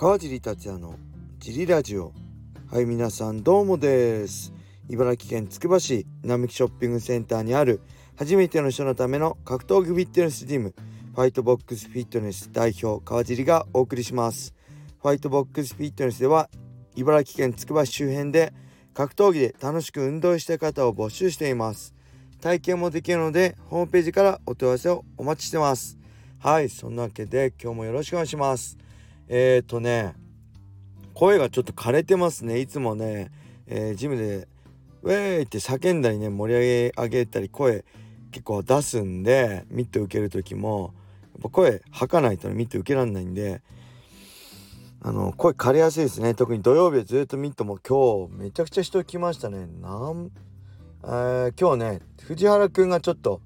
川尻達也のジリラジオ。はい皆さんどうもです。茨城県つくば市並木ショッピングセンターにある初めての人のための格闘技フィットネスジムファイトボックスフィットネス代表川尻がお送りします。ファイトボックスフィットネスでは茨城県つくば市周辺で格闘技で楽しく運動した方を募集しています。体験もできるのでホームページからお問い合わせをお待ちしてます。はいそんなわけで今日もよろしくお願いします。えっ、ー、とね声がちょっと枯れてますね。いつもね、えー、ジムでウェーイって叫んだりね盛り上げ上げたり声結構出すんでミット受ける時もやっぱ声吐かないと、ミット受けられないんであの声枯れやすいですね。特に土曜日はずっとミットも今日めちゃくちゃ人来ましたね。なんえー、今日ね藤原くんがちょっと、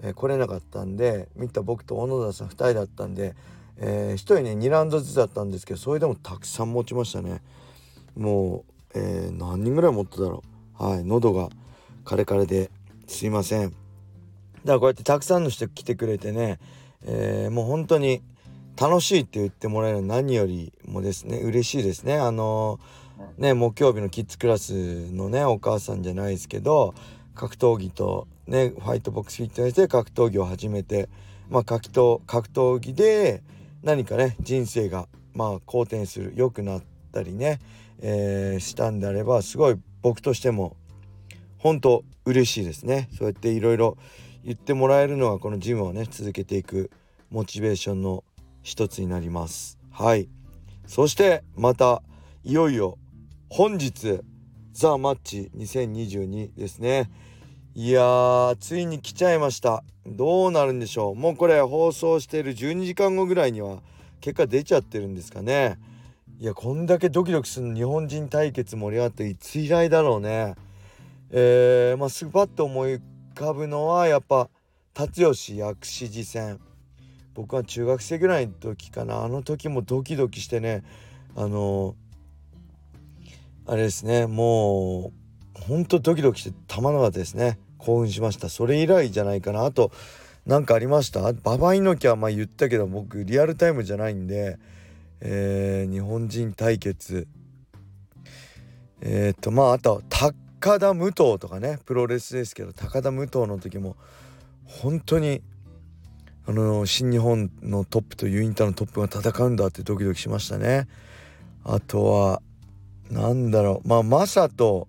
えー、来れなかったんでミット僕と小野田さん2人だったんでえー、1人ね2ラウンドずつだったんですけどそれでもたくさん持ちましたね。もう、えー、何人ぐらい持っただろう。はい喉がカレカレですいません。だからこうやってたくさんの人来てくれてね、えー、もう本当に楽しいって言ってもらえるの何よりもですね嬉しいですね。あのー、ね木曜日のキッズクラスのねお母さんじゃないですけど格闘技とねファイトボックスフィットネスで格闘技を始めてまあ格闘格闘技で何かね人生がまあ好転する良くなったりね、えー、したんであればすごい僕としても本当嬉しいですね。そうやっていろいろ言ってもらえるのはこのジムをね続けていくモチベーションの一つになります。はい。そしてまたいよいよ本日ザ・マッチ2022ですね。いやーついに来ちゃいました。どうなるんでしょう。もうこれ放送している12時間後ぐらいには結果出ちゃってるんですかね。いやこんだけドキドキする日本人対決盛り上がっていつ以来だろうね。えー、まあすぐパッと思い浮かぶのはやっぱ辰吉薬師寺戦。僕は中学生ぐらいの時かな。あの時もドキドキしてね。あのー、あれですね。もうほんとドキドキしてたまらなかったですね。興奮しました。それ以来じゃないかな。あと何かありました？ババ猪木はまあ言ったけど僕リアルタイムじゃないんで、えー、日本人対決。えっ、とまああと高田武藤とかねプロレスですけど高田武藤の時も本当にあの新日本のトップとユインターのトップが戦うんだってドキドキしましたね。あとはなんだろう。まあマサと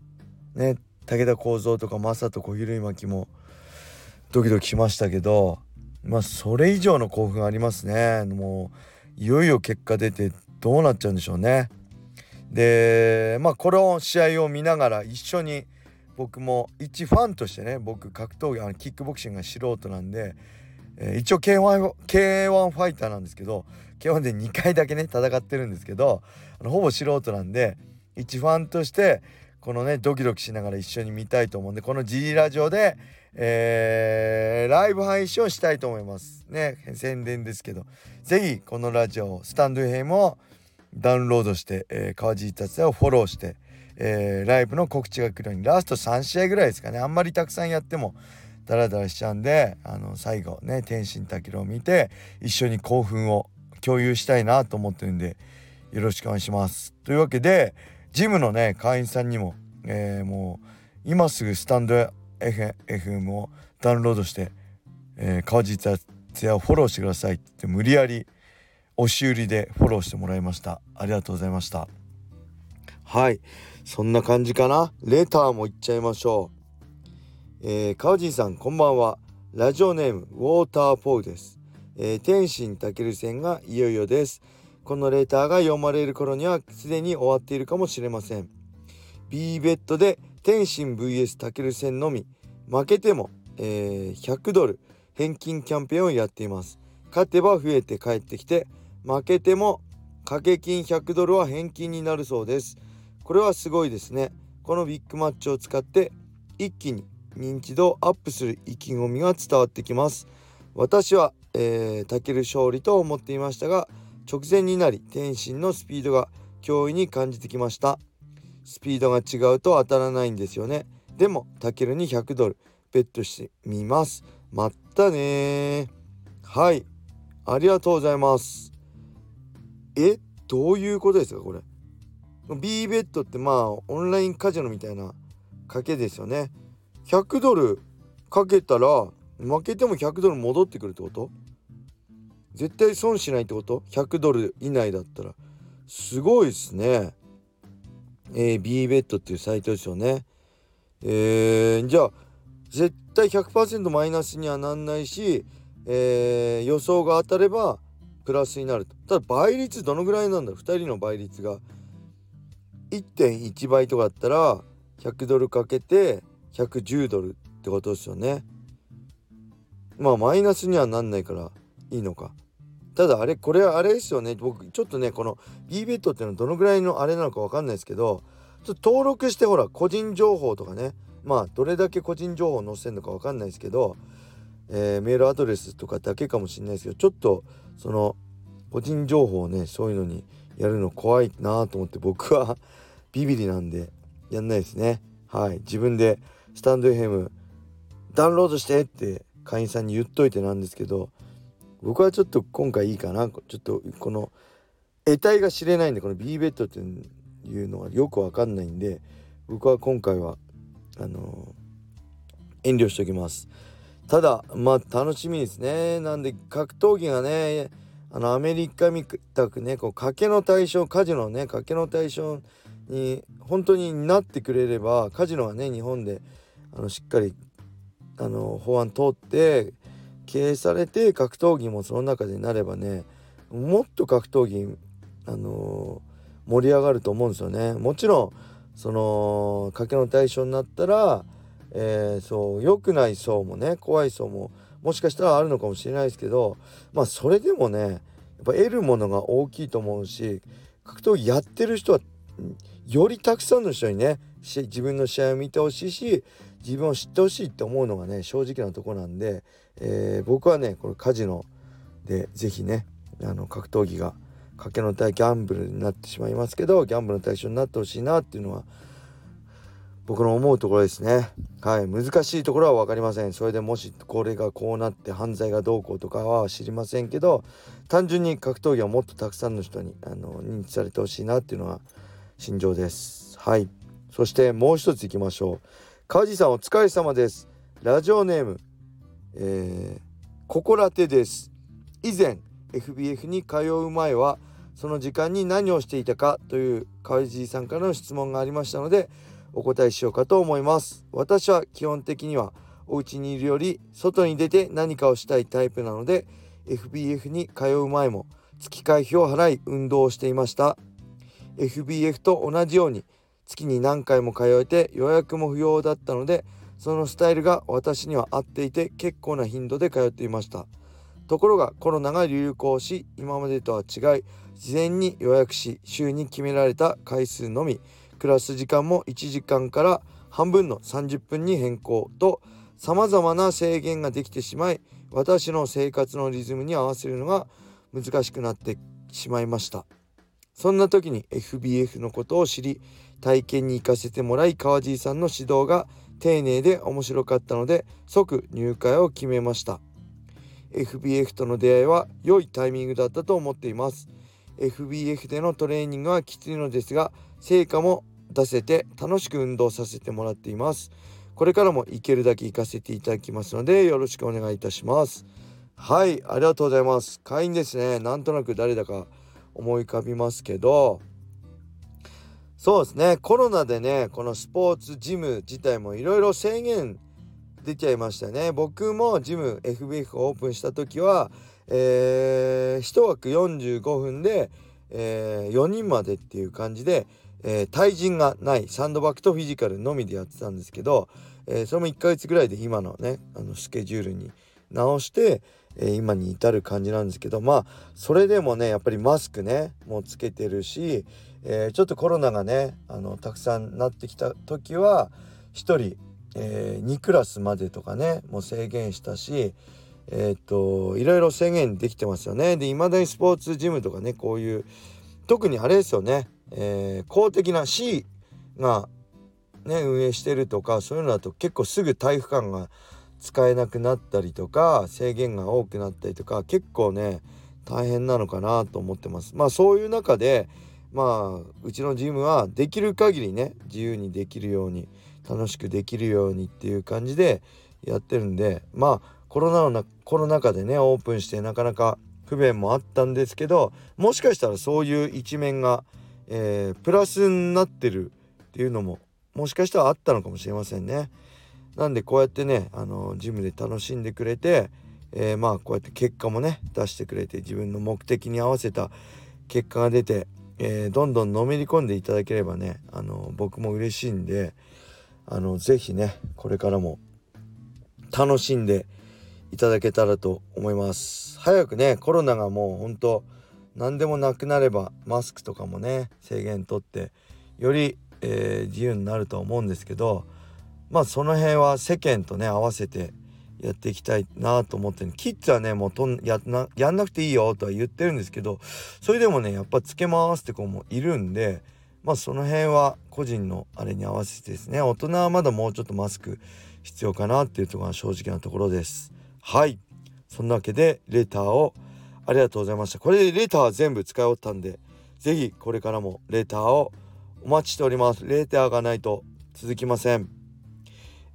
ね武田幸三とか正人小比類巻もドキドキしましたけどまあそれ以上の興奮ありますね。もういよいよ結果出てどうなっちゃうんでしょうね。でまあこの試合を見ながら一緒に僕も一ファンとしてね僕格闘技あのキックボクシングが素人なんで、えー、一応 K1, K1 ファイターなんですけど K1 で2回だけね戦ってるんですけどあのほぼ素人なんで一ファンとしてこのねドキドキしながら一緒に見たいと思うんでこの G ラジオで、えー、ライブ配信をしたいと思います。ね宣伝ですけど。是非このラジオスタンド FM をダウンロードして、えー、川尻達也をフォローして、えー、ライブの告知が来るようにラスト3試合ぐらいですかね。あんまりたくさんやってもダラダラしちゃうんであの最後ね天心滝を見て一緒に興奮を共有したいなと思ってるんでよろしくお願いします。というわけでジムのね会員さんにも、えー、もう今すぐスタンド FM をダウンロードして、え、川地達也をフォローしてくださいって無理やり押し売りでフォローしてもらいました。ありがとうございました。はい。そんな感じかな。レターもいっちゃいましょう。えー、川地さんこんばんは。ラジオネームウォーターポーです、えー、天心たける戦がいよいよです。このレターが読まれる頃にはすでに終わっているかもしれません。B ベッドで天心 VS たける戦のみ。負けても、えー、100ドル返金キャンペーンをやっています。勝てば増えて帰ってきて負けても掛け金100ドルは返金になるそうです。これはすごいですね。このビッグマッチを使って一気に認知度アップする意気込みが伝わってきます。私は、えー、タケル勝利と思っていましたが直前になり天心のスピードが驚異に感じてきました。スピードが違うと当たらないんですよね。でもタケルに100ドルベットしてみます。まったね。はい。ありがとうございます。え？どういうことですかこれ？B ベッドってまあオンラインカジノみたいな賭けですよね。100ドルかけたら負けても100ドル戻ってくるってこと？絶対損しないってこと？100ドル以内だったら。すごいっすね。えー、B ベッドっていうサイトですよね。えー、じゃあ絶対100%マイナスにはなんないし、えー、予想が当たればプラスになると。ただ倍率どのぐらいなんだろう？2人の倍率が。1.1倍とかだったら100ドルかけて110ドルってことですよね。まあマイナスにはなんないからいいのか。ただあれこれはあれですよね。僕ちょっとねこの B ベットっていうのはどのぐらいのあれなのか分かんないですけどちょっと登録してほら個人情報とかね。まあどれだけ個人情報載せるのか分かんないですけど、えー、メールアドレスとかだけかもしれないですけどちょっとその個人情報をねそういうのにやるの怖いなと思って僕は ビビりなんでやんないですね。はい。自分でスタンド FM ダウンロードしてって会員さんに言っといてなんですけど僕はちょっと今回いいかな。ちょっとこの得体が知れないんでこの B ベッドっていうのはよくわかんないんで僕は今回はあの遠慮しておきます。ただまあ楽しみですね。なんで格闘技がねあのアメリカみたくねこう賭けの対象カジノね賭けの対象に本当になってくれればカジノはね日本であのしっかりあの法案通って経営されて格闘技もその中でなればねもっと格闘技あの盛り上がると思うんですよね。もちろんその賭けの対象になったら、えー、そう良くない層もね怖い層ももしかしたらあるのかもしれないですけどまあそれでもねやっぱ得るものが大きいと思うし格闘技やってる人はよりたくさんの人にね自分の試合を見てほしいし自分を知ってほしいって思うのがね正直なとこなんで、えー、僕はねこれカジノで是非ねあの格闘技が賭けの対ギャンブルになってしまいますけどギャンブルの対象になってほしいなっていうのは僕の思うところですね。はい難しいところは分かりません。それでもしこれがこうなって犯罪がどうこうとかは知りませんけど単純に格闘技はもっとたくさんの人にあの認知されてほしいなっていうのは心情です。はい。そしてもう一ついきましょう。川地さんお疲れ様です。ラジオネームえー、ココラテです。以前 FBF に通う前はその時間に何をしていたかという川地さんからの質問がありましたのでお答えしようかと思います。私は基本的にはお家にいるより外に出て何かをしたいタイプなので FBF に通う前も月会費を払い運動をしていました。FBF と同じように月に何回も通えて予約も不要だったのでそのスタイルが私には合っていて結構な頻度で通っていました。ところがコロナが流行し今までとは違い事前に予約し週に決められた回数のみクラス時間も1時間から半分の30分に変更とさまざまな制限ができてしまい私の生活のリズムに合わせるのが難しくなってしまいました。そんな時に FBF のことを知り体験に行かせてもらい川地さんの指導が丁寧で面白かったので即入会を決めました。FBF との出会いは良いタイミングだったと思っています。FBF でのトレーニングはきついのですが成果も出せて楽しく運動させてもらっています。これからも行けるだけ行かせていただきますのでよろしくお願いいたします。はいありがとうございます。会員ですね。なんとなく誰だか思い浮かびますけど。そうですね。コロナでねこのスポーツジム自体もいろいろ制限出ちゃいましたね。僕もジム FBF オープンした時は、えー、1枠45分で、えー、4人までっていう感じで、えー、対人がないサンドバッグとフィジカルのみでやってたんですけど、えー、それも1ヶ月ぐらいで今のねあのスケジュールに直して、えー、今に至る感じなんですけどまあそれでもねやっぱりマスクねもうつけてるし、えー、ちょっとコロナがねあのたくさんなってきた時は1人、えー、2クラスまでとかねもう制限したしえっ、といろいろ制限できてますよね。で未だにスポーツジムとかねこういう特にあれですよね、え公的な C がね運営してるとかそういうのだと結構すぐ体育館が使えなくなったりとか制限が多くなったりとか結構ね大変なのかなと思ってますまあそういう中でまあうちのジムはできる限りね自由にできるように楽しくできるようにっていう感じでやってるんでまあコロナのなコロナ禍でねオープンしてなかなか不便もあったんですけどもしかしたらそういう一面が、えー、プラスになってるっていうのももしかしたらあったのかもしれませんね。なんでこうやってねあのジムで楽しんでくれて、えー、まあこうやって結果もね出してくれて自分の目的に合わせた結果が出て、えー、どんどんのめり込んでいただければねあの僕も嬉しいんであの是非ねこれからも楽しんでいただけたらと思います。早くねコロナがもうほんと何でもなくなればマスクとかもね制限とってより、えー、自由になるとは思うんですけどまあその辺は世間とね合わせてやっていきたいなと思ってキッズはねもうとんやなやんなくていいよとは言ってるんですけどそれでもねやっぱつけますって子もいるんでまあその辺は個人のあれに合わせてですね大人はまだもうちょっとマスク必要かなっていうところが正直なところです。はい。そんなわけでレターをありがとうございました。これでレターは全部使い終わったんで是非これからもレターをお待ちしております。レターがないと続きません。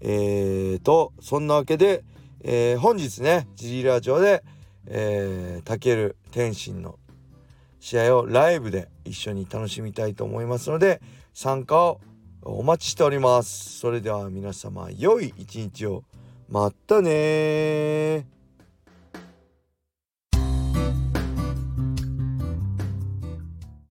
えーとそんなわけで、えー、本日ねジリラジオでえー、タケル天心の試合をライブで一緒に楽しみたいと思いますので参加をお待ちしております。それでは皆様良い一日を。またね